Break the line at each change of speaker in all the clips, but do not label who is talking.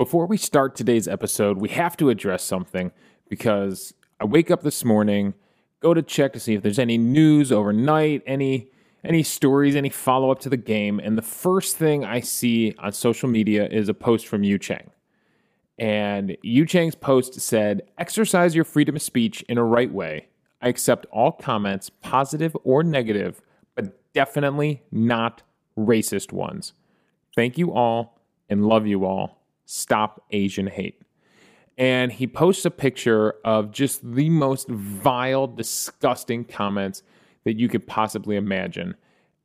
Before we start today's episode, we have to address something because I wake up this morning, go to check to see if there's any news overnight, any any stories, any follow up to the game, and the first thing I see on social media is a post from Yu Chang. And Yu Chang's post said, "Exercise your freedom of speech in a right way. I accept all comments, positive or negative, but definitely not racist ones. Thank you all and love you all. Stop Asian hate." and he posts a picture of just the most vile, disgusting comments that you could possibly imagine.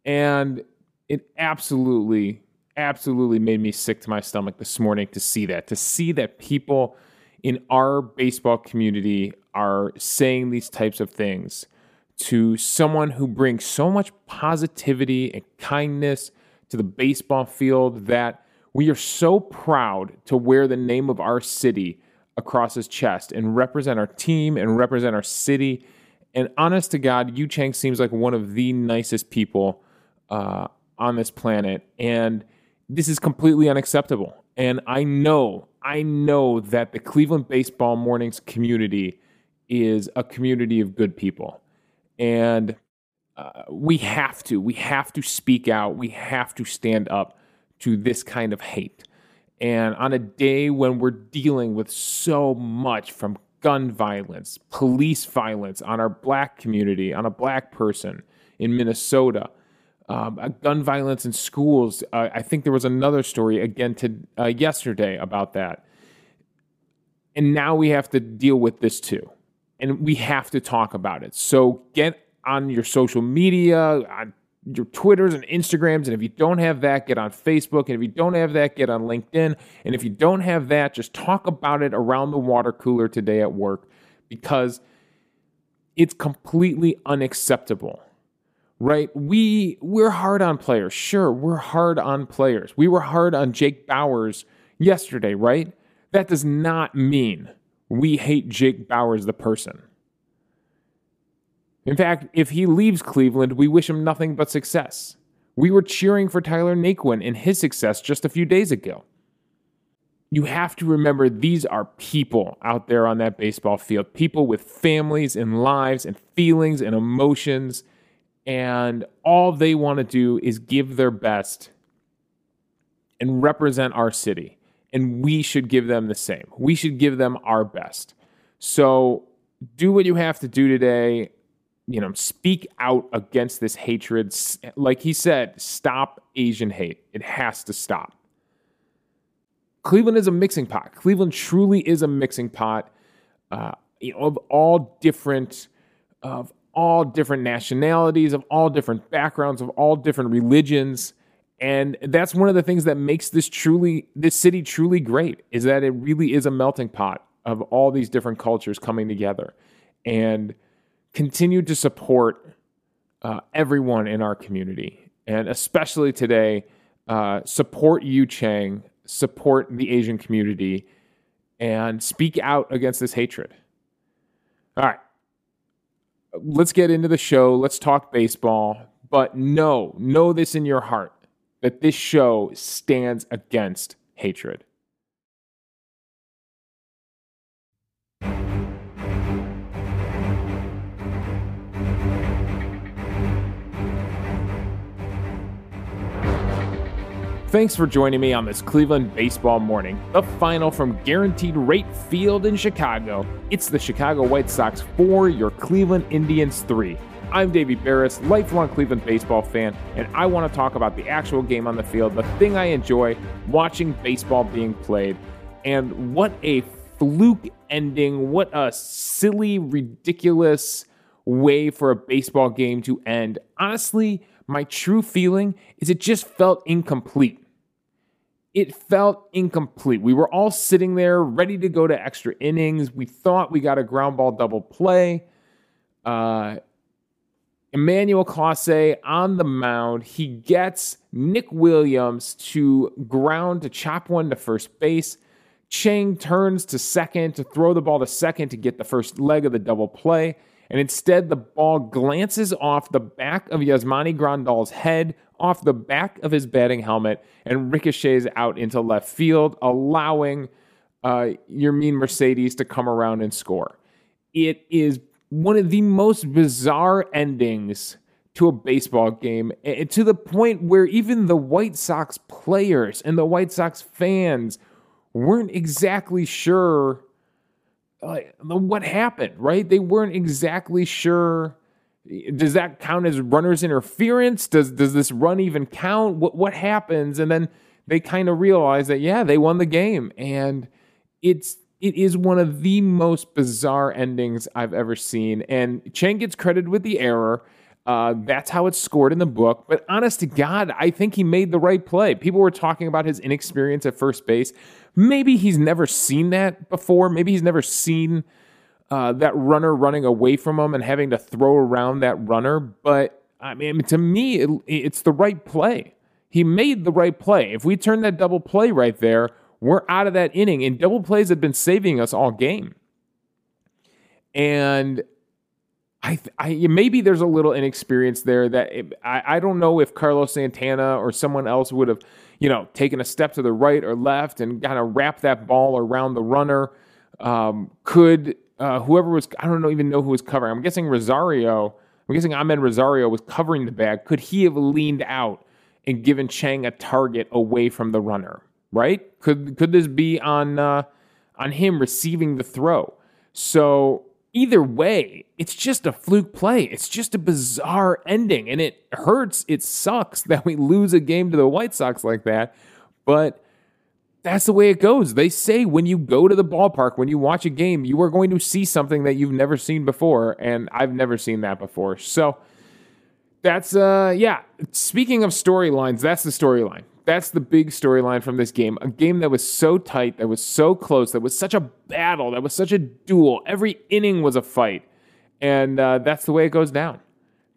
And it absolutely, absolutely made me sick to my stomach this morning to see that, to see that people in our baseball community are saying these types of things to someone who brings so much positivity and kindness to the baseball field that we are so proud to wear the name of our city across his chest and represent our team and represent our city. And honest to God, Yu Chang seems like one of the nicest people uh, on this planet. And this is completely unacceptable. And I know, I know that the Cleveland Baseball Mornings community is a community of good people. And uh, we have to, we have to speak out. We have to stand up to this kind of hate. And on a day when we're dealing with so much from gun violence, police violence on our black community, on a black person in Minnesota, um, gun violence in schools. Uh, I think there was another story again to uh, yesterday about that. And now we have to deal with this too. And we have to talk about it. So get on your social media, on your Twitters and Instagrams. And if you don't have that, get on Facebook. And if you don't have that, get on LinkedIn. And if you don't have that, just talk about it around the water cooler today at work because it's completely unacceptable. Right? We we're hard on players. Sure, we're hard on players. We were hard on Jake Bauers yesterday, right? That does not mean we hate Jake Bauers the person. In fact, if he leaves Cleveland, we wish him nothing but success. We were cheering for Tyler Naquin and his success just a few days ago. You have to remember these are people out there on that baseball field, people with families and lives and feelings and emotions, and all they want to do is give their best and represent our city. And we should give them the same. We should give them our best. So do what you have to do today you know, speak out against this hatred. Like he said, stop Asian hate. It has to stop. Cleveland is a mixing pot. Cleveland truly is a mixing pot uh, you know, of all different of all different nationalities, of all different backgrounds, of all different religions. And that's one of the things that makes this truly this city truly great is that it really is a melting pot of all these different cultures coming together. And continue to support uh, everyone in our community, and especially today, uh, support Yu Chang, support the Asian community, and speak out against this hatred. All right, let's get into the show. Let's talk baseball. But know, know this in your heart that this show stands against hatred. Thanks for joining me on this Cleveland baseball morning. The final from Guaranteed Rate Field in Chicago. It's the Chicago White Sox 4, your Cleveland Indians 3. I'm Davey Berris, lifelong Cleveland baseball fan, and I want to talk about the actual game on the field, the thing I enjoy, watching baseball being played. And what a fluke ending, what a silly, ridiculous way for a baseball game to end. Honestly, my true feeling is it just felt incomplete it felt incomplete. We were all sitting there ready to go to extra innings. We thought we got a ground ball double play. Uh, Emmanuel Clase on the mound. He gets Nick Williams to ground to chop one to first base. Chang turns to second to throw the ball to second to get the first leg of the double play. And instead, the ball glances off the back of Yasmani Grandal's head, off the back of his batting helmet, and ricochets out into left field, allowing uh, mean Mercedes to come around and score. It is one of the most bizarre endings to a baseball game to the point where even the White Sox players and the White Sox fans weren't exactly sure like what happened, right? They weren't exactly sure. Does that count as runner's interference? Does does this run even count? What what happens? And then they kind of realize that yeah, they won the game, and it's it is one of the most bizarre endings I've ever seen. And Chang gets credited with the error. Uh, that's how it's scored in the book. But honest to God, I think he made the right play. People were talking about his inexperience at first base. Maybe he's never seen that before. Maybe he's never seen uh, that runner running away from him and having to throw around that runner. But I mean, to me, it, it's the right play. He made the right play. If we turn that double play right there, we're out of that inning. And double plays have been saving us all game. And I, I maybe there's a little inexperience there that it, I, I don't know if Carlos Santana or someone else would have, you know, taking a step to the right or left and kind of wrap that ball around the runner. Um, could uh, whoever was I don't even know who was covering. I'm guessing Rosario. I'm guessing Amed Rosario was covering the bag. Could he have leaned out and given Chang a target away from the runner? Right? Could could this be on uh, on him receiving the throw? So either way, it's just a fluke play. It's just a bizarre ending, and it hurts. It sucks that we lose a game to the White Sox like that, but that's the way it goes. They say when you go to the ballpark, when you watch a game, you are going to see something that you've never seen before, and I've never seen that before. So that's uh yeah, speaking of storylines, that's the storyline that's the big storyline from this game. A game that was so tight, that was so close, that was such a battle, that was such a duel. Every inning was a fight. And uh, that's the way it goes down.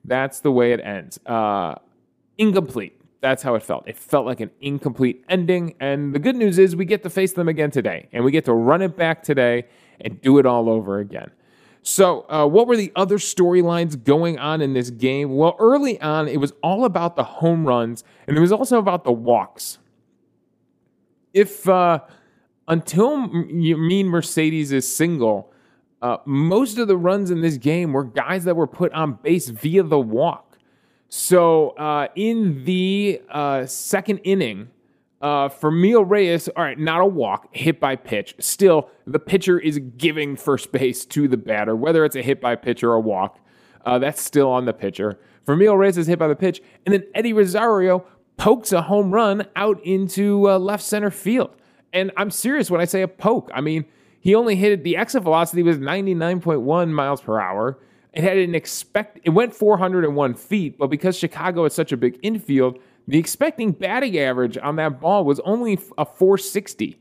That's the way it ends. Uh, incomplete. That's how it felt. It felt like an incomplete ending. And the good news is we get to face them again today, and we get to run it back today and do it all over again. So, uh, what were the other storylines going on in this game? Well, early on, it was all about the home runs, and it was also about the walks. If uh, until Yermín Mercedes is single, uh, most of the runs in this game were guys that were put on base via the walk. So, uh, in the uh, second inning, uh, Franmil Reyes, all right, not a walk, hit by pitch. Still, the pitcher is giving first base to the batter, whether it's a hit by pitch or a walk. Uh, that's still on the pitcher. Franmil Reyes is hit by the pitch, and then Eddie Rosario pokes a home run out into uh, left center field. And I'm serious when I say a poke. I mean, he only hit it. The exit velocity was 99.1 miles per hour. It had an expect. It went 401 feet, but because Chicago is such a big infield, the expecting batting average on that ball was only a 460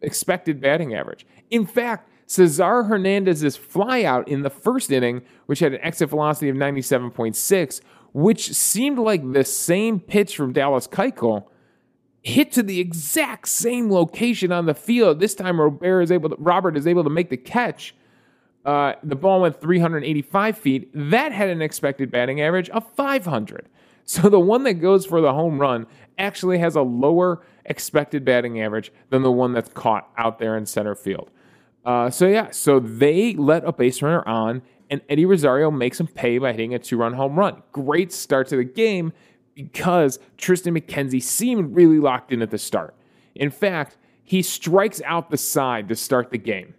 expected batting average. In fact, Cesar Hernandez's flyout in the first inning, which had an exit velocity of 97.6, which seemed like the same pitch from Dallas Keuchel, hit to the exact same location on the field. This time, Robert is able to, Robert is able to make the catch. Uh, the ball went 385 feet. That had an expected batting average of 500. So the one that goes for the home run actually has a lower expected batting average than the one that's caught out there in center field. Uh, so yeah, so they let a base runner on, and Eddie Rosario makes him pay by hitting a two-run home run. Great start to the game because Triston McKenzie seemed really locked in at the start. In fact, he strikes out the side to start the game.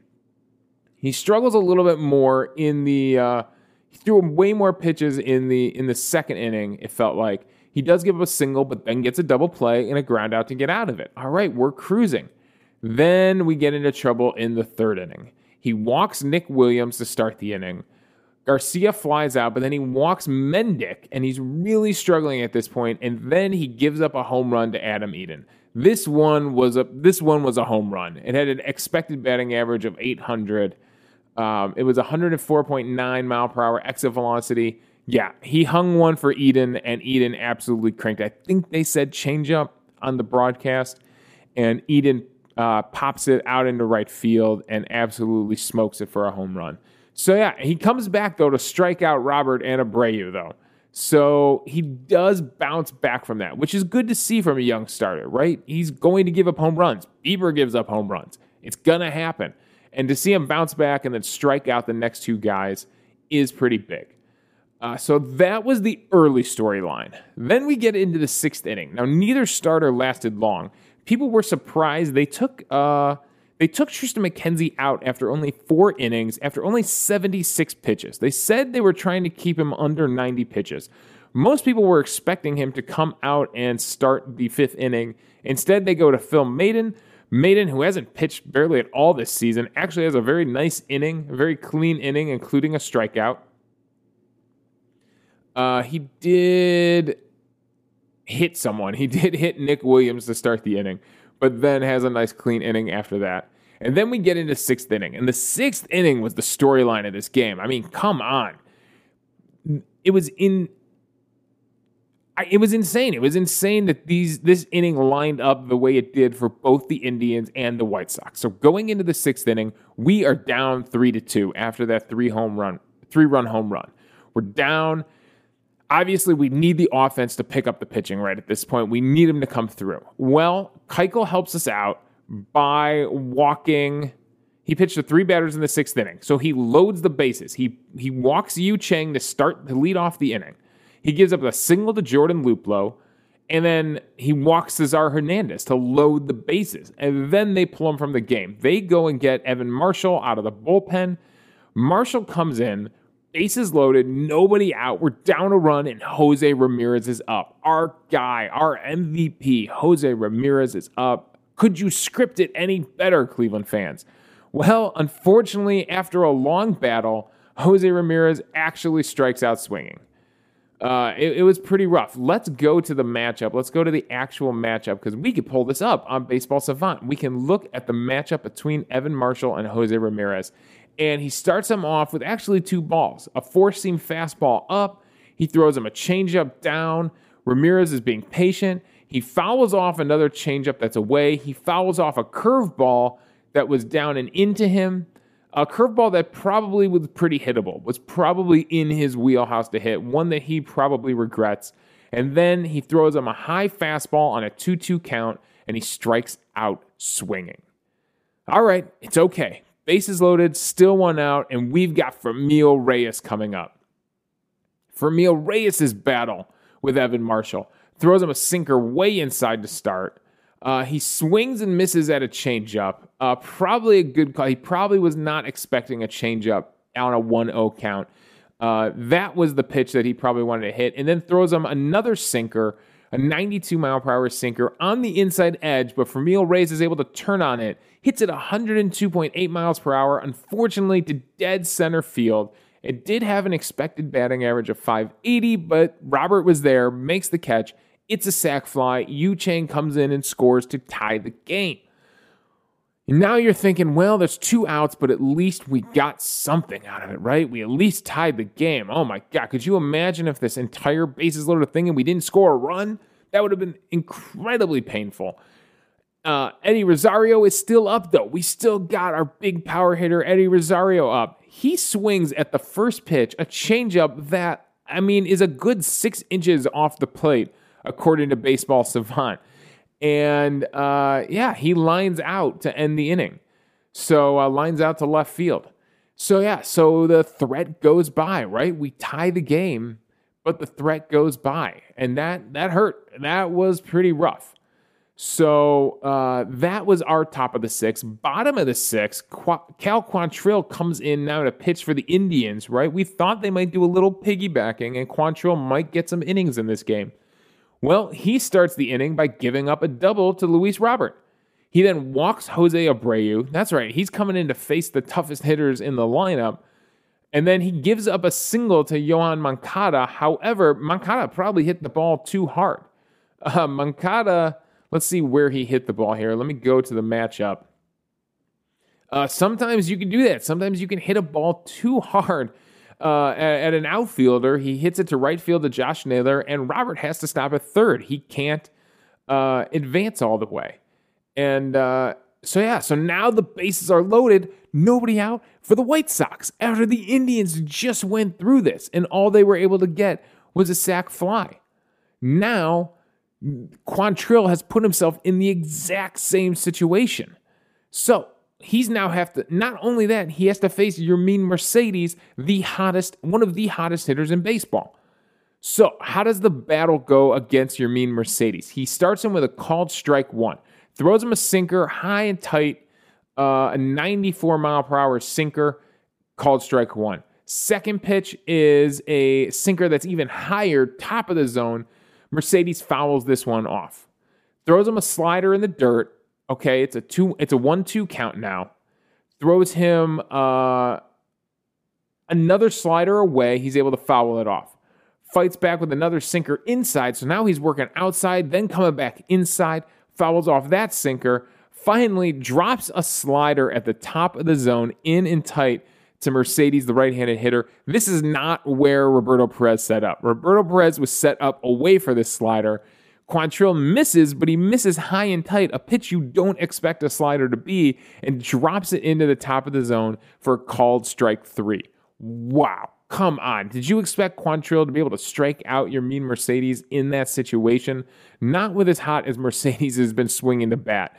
He struggles a little bit more in the uh, he threw way more pitches in the in the second inning. It felt like he does give up a single, but then gets a double play and a ground out to get out of it. All right, we're cruising. Then we get into trouble in the third inning. He walks Nick Williams to start the inning. Garcia flies out, but then he walks Mendick, and he's really struggling at this point. And then he gives up a home run to Adam Eaton. This one was a this one was a home run. It had an expected batting average of 800. Um, it was 104.9 mile per hour exit velocity. Yeah, he hung one for Eaton, and Eaton absolutely cranked. I think they said changeup on the broadcast, and Eaton uh, pops it out into right field and absolutely smokes it for a home run. So yeah, he comes back though to strike out Robert and Abreu though. So he does bounce back from that, which is good to see from a young starter, right? He's going to give up home runs. Bieber gives up home runs. It's gonna happen. And to see him bounce back and then strike out the next two guys is pretty big. Uh, so that was the early storyline. Then we get into the sixth inning. Now, neither starter lasted long. People were surprised. They took uh, they took Triston McKenzie out after only four innings, after only 76 pitches. They said they were trying to keep him under 90 pitches. Most people were expecting him to come out and start the fifth inning. Instead, they go to Phil Maton. Maton, who hasn't pitched barely at all this season, actually has a very nice inning, a very clean inning, including a strikeout. Uh, he did hit someone. He did hit Nick Williams to start the inning, but then has a nice clean inning after that. And then we get into sixth inning, and the sixth inning was the storyline of this game. I mean, come on, it was in. It was insane. It was insane that these this inning lined up the way it did for both the Indians and the White Sox. So going into the sixth inning, we are down three to two after that three home run, three run home run. We're down obviously we need the offense to pick up the pitching right at this point. We need him to come through. Well, Keuchel helps us out by walking. He pitched to three batters in the sixth inning, so he loads the bases. He he walks Yu Chang to start to lead off the inning. He gives up a single to Jordan Luplow, and then he walks Cesar Hernandez to load the bases. And then they pull him from the game. They go and get Evan Marshall out of the bullpen. Marshall comes in, bases loaded, nobody out. We're down a run, and Jose Ramirez is up. Our guy, our MVP, Jose Ramirez is up. Could you script it any better, Cleveland fans? Well, unfortunately, after a long battle, Jose Ramirez actually strikes out swinging. Uh, it, it, was pretty rough. Let's go to the matchup. Let's go to the actual matchup because we could pull this up on Baseball Savant. We can look at the matchup between Evan Marshall and Jose Ramirez and he starts him off with actually two balls a four seam fastball up. He throws him a changeup down. Ramirez is being patient. He fouls off another changeup that's away. He fouls off a curveball that was down and into him. A curveball that probably was pretty hittable, was probably in his wheelhouse to hit, one that he probably regrets. And then he throws him a high fastball on a 2 2 count and he strikes out swinging. All right, it's okay bases loaded, still one out, and we've got Franmil Reyes coming up. Franmil Reyes' battle with Evan Marshall throws him a sinker way inside to start. Uh, he swings and misses at a changeup. Uh, probably a good call. He probably was not expecting a changeup on a 1 0 count. Uh, that was the pitch that he probably wanted to hit, and then throws him another sinker, a 92 mile per hour sinker on the inside edge. But Franmil Reyes is able to turn on it hits it 102.8 miles per hour, unfortunately to dead center field. It did have an expected batting average of 580, but Robert was there, makes the catch. It's a sac fly. Yu Chang comes in and scores to tie the game. Now you're thinking, well, there's two outs, but at least we got something out of it, right? We at least tied the game. Oh my God, could you imagine if this entire bases loaded thing and we didn't score a run? That would have been incredibly painful. Uh, Eddie Rosario is still up, though. We still got our big power hitter, Eddie Rosario, up. He swings at the first pitch, a changeup that, I mean, is a good six inches off the plate, according to Baseball Savant. And uh, yeah, he lines out to end the inning. So uh, lines out to left field. So yeah, so the threat goes by, right? We tie the game, but the threat goes by, and that that hurt. That was pretty rough. So uh, that was our top of the six. Bottom of the six, Cal Quantrill comes in now to pitch for the Indians, right? We thought they might do a little piggybacking and Quantrill might get some innings in this game. Well, he starts the inning by giving up a double to Luis Robert. He then walks Jose Abreu. That's right, he's coming in to face the toughest hitters in the lineup. And then he gives up a single to Yoan Moncada. However, Moncada probably hit the ball too hard. Uh, Moncada Let's see where he hit the ball here. Let me go to the matchup. Uh, sometimes you can do that. Sometimes you can hit a ball too hard uh, at, an outfielder. He hits it to right field to Josh Naylor, and Robert has to stop at third. He can't uh, advance all the way. And uh, so yeah, so now the bases are loaded, nobody out for the White Sox after the Indians just went through this and all they were able to get was a sac fly. Now, Quantrill has put himself in the exact same situation. So he's now have to not only that, he has to face Yermín Mercedes, the hottest, one of the hottest hitters in baseball. So, how does the battle go against Yermín Mercedes? He starts him with a called strike one throws him a sinker high and tight, uh, a 94 mile per hour sinker called strike one. Second pitch is a sinker that's even higher, top of the zone. Mercedes fouls this one off. Throws him a slider in the dirt. Okay, it's a two, it's a one-two count now. Throws him uh, another slider away. He's able to foul it off. Fights back with another sinker inside. So now he's working outside, then coming back inside fouls off that sinker, finally drops a slider at the top of the zone in and tight to Mercedes, the right handed hitter. This is not where Roberto Perez set up. Roberto Perez was set up away for this slider. Quantrill misses, but he misses high and tight, a pitch you don't expect a slider to be, and drops it into the top of the zone for a called strike three. Wow. Come on. Did you expect Quantrill to be able to strike out Yermín Mercedes in that situation? Not with as hot as Mercedes has been swinging the bat.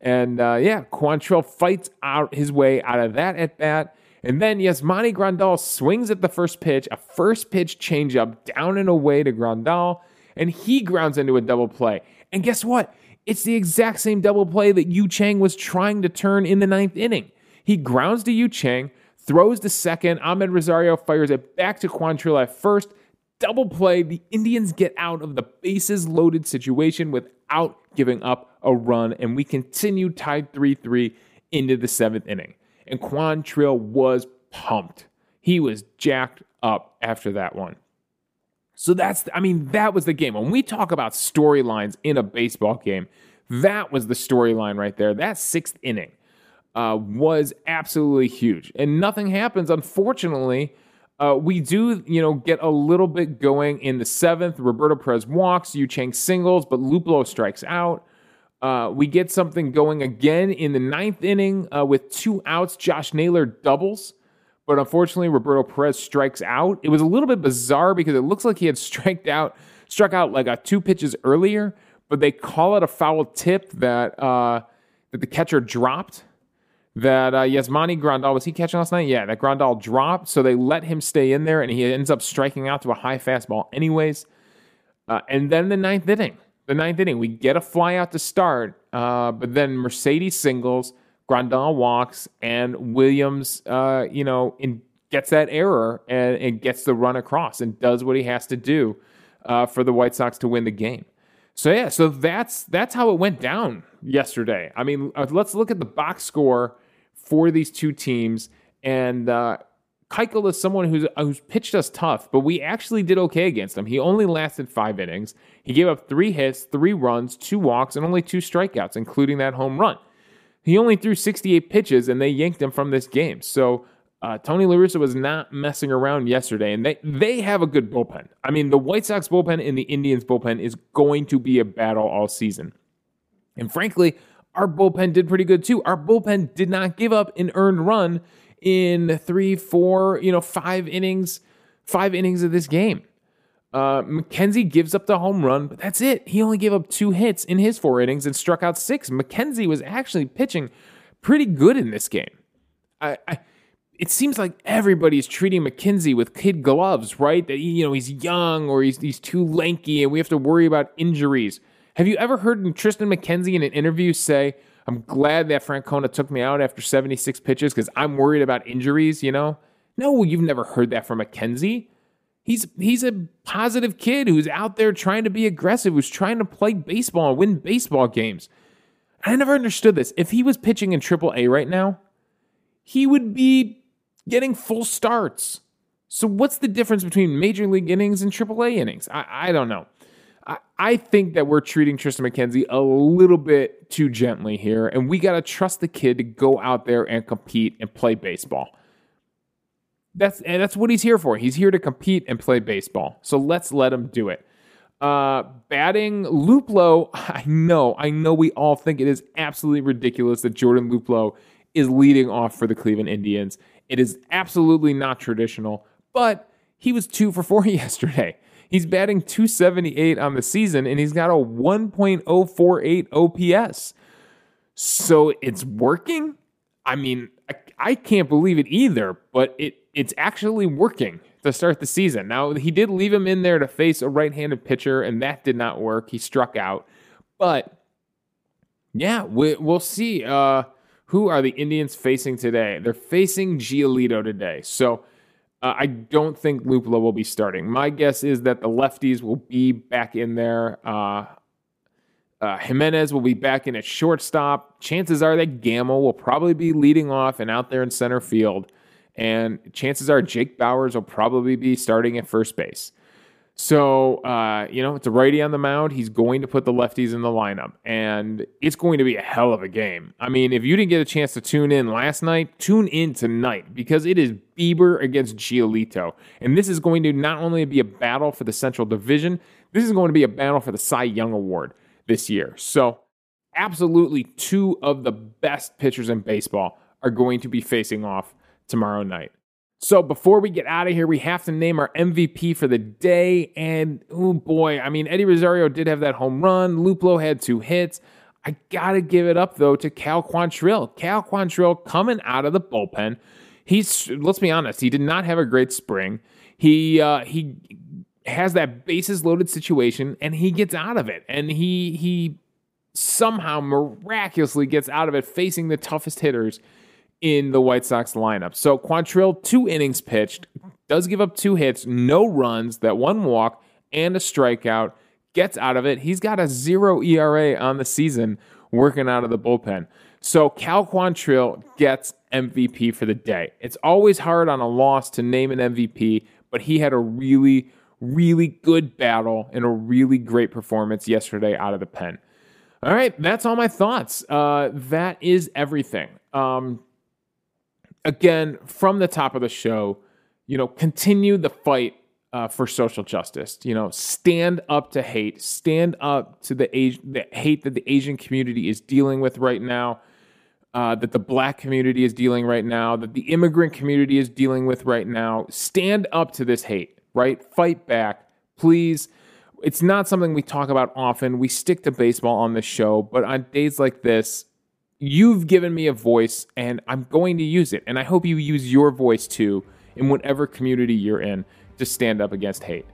And uh, yeah, Quantrill fights out his way out of that at bat. And then Yasmani Grandal swings at the first pitch, a first pitch changeup down and away to Grandal, and he grounds into a double play. And guess what? It's the exact same double play that Yu Chang was trying to turn in the ninth inning. He grounds to Yu Chang throws the second. Amed Rosario fires it back to Quantrill at first. Double play. The Indians get out of the bases loaded situation without giving up a run, and we continue tied 3 3 into the seventh inning. And Quantrill was pumped. He was jacked up after that one. So that's, I mean, that was the game. When we talk about storylines in a baseball game, that was the storyline right there. That sixth inning uh, was absolutely huge. And nothing happens, unfortunately. Uh, we do, you know, get a little bit going in the seventh. Roberto Perez walks, Yu Chang singles, but Luplow strikes out. Uh, we get something going again in the ninth inning uh, with two outs. Josh Naylor doubles, but unfortunately, Roberto Perez strikes out. It was a little bit bizarre because it looks like he had struck out, struck out like a two pitches earlier, but they call it a foul tip that uh, that the catcher dropped that uh, Yasmani Grandal was he catching last night? Yeah, that Grandal dropped, so they let him stay in there, and he ends up striking out to a high fastball, anyways. Uh, and then the ninth inning, the ninth inning, we get a fly out to start, uh, but then Mercedes singles, Grandal walks, and Williams, uh, you know, in, gets that error and, and, gets the run across and does what he has to do uh, for the White Sox to win the game. So yeah, so that's that's how it went down yesterday. I mean, uh, let's look at the box score for these two teams. And uh, Keuchel is someone who's who's pitched us tough, but we actually did okay against him. He only lasted five innings. He gave up three hits, three runs, two walks, and only two strikeouts, including that home run. He only threw 68 pitches, and they yanked him from this game. So uh, Tony La Russa was not messing around yesterday, and they they have a good bullpen. I mean, the White Sox bullpen and the Indians bullpen is going to be a battle all season. And frankly, our bullpen did pretty good too. Our bullpen did not give up an earned run in three, four, you know, five innings, five innings of this game. Uh, McKenzie gives up the home run, but that's it. He only gave up two hits in his four innings and struck out six. McKenzie was actually pitching pretty good in this game. I, I it seems like everybody's treating McKenzie with kid gloves, right? That you know he's young or he's he's too lanky, and we have to worry about injuries. Have you ever heard Triston McKenzie in an interview say, I'm glad that Francona took me out after 76 pitches because I'm worried about injuries, you know? No, you've never heard that from McKenzie. He's he's a positive kid who's out there trying to be aggressive, who's trying to play baseball and win baseball games. I never understood this. If he was pitching in AAA right now, he would be getting full starts. So what's the difference between major league innings and AAA innings? I, I don't know. I, I think that we're treating Triston McKenzie a little bit too gently here, and we got to trust the kid to go out there and compete and play baseball. That's and that's what he's here for. He's here to compete and play baseball. So let's let him do it. Uh, batting Luplow, I know, I know we all think it is absolutely ridiculous that Jordan Luplow is leading off for the Cleveland Indians. It is absolutely not traditional, but he was two for four yesterday. He's batting 278 on the season and he's got a 1.048 OPS. So it's working. I mean, I, I can't believe it either, but it it's actually working to start the season. Now, he did leave him in there to face a right handed pitcher, and that did not work. He struck out. But yeah, we, will see. Uh, who are the Indians facing today? They're facing Giolito today. So uh, I don't think Luplow will be starting. My guess is that the lefties will be back in there. Uh, uh, Giménez will be back in at shortstop. Chances are that Gamel will probably be leading off and out there in center field. And chances are Jake Bauers will probably be starting at first base. So, uh, you know, it's a righty on the mound. He's going to put the lefties in the lineup, and it's going to be a hell of a game. I mean, if you didn't get a chance to tune in last night, tune in tonight because it is Bieber against Giolito. And this is going to not only be a battle for the Central Division, this is going to be a battle for the Cy Young Award this year. So, absolutely, two of the best pitchers in baseball are going to be facing off tomorrow night. So before we get out of here, we have to name our MVP for the day. And oh boy, I mean, Eddie Rosario did have that home run. Luplow had two hits. I gotta give it up though to Cal Quantrill. Cal Quantrill coming out of the bullpen. He's let's be honest, he did not have a great spring. He uh, he has that bases loaded situation and he gets out of it. And he he somehow miraculously gets out of it facing the toughest hitters in the White Sox lineup. So Quantrill, two innings pitched, does give up two hits, no runs, that one walk, and a strikeout, gets out of it. He's got a zero ERA on the season working out of the bullpen. So Cal Quantrill gets MVP for the day. It's always hard on a loss to name an MVP, but he had a really, really good battle and a really great performance yesterday out of the pen. All right, that's all my thoughts. Uh, that is everything. Um, again, from the top of the show, you know, continue the fight uh, for social justice. You know, stand up to hate, stand up to the, the hate that the Asian community is dealing with right now, uh, that the black community is dealing right now, that the immigrant community is dealing with right now. Stand up to this hate, right? Fight back, please. It's not something we talk about often. We stick to baseball on this show, but on days like this, you've given me a voice and I'm going to use it. And I hope you use your voice too in whatever community you're in to stand up against hate.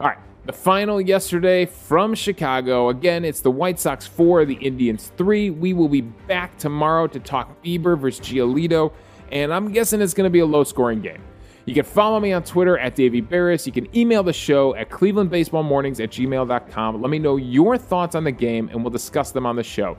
All right, the final yesterday from Chicago. Again, it's the White Sox 4, the Indians 3. We will be back tomorrow to talk Bieber versus Giolito, and I'm guessing it's going to be a low scoring game. You can follow me on Twitter at Davey Berris. You can email the show at clevelandbaseballmornings at gmail.com. Let me know your thoughts on the game, and we'll discuss them on the show.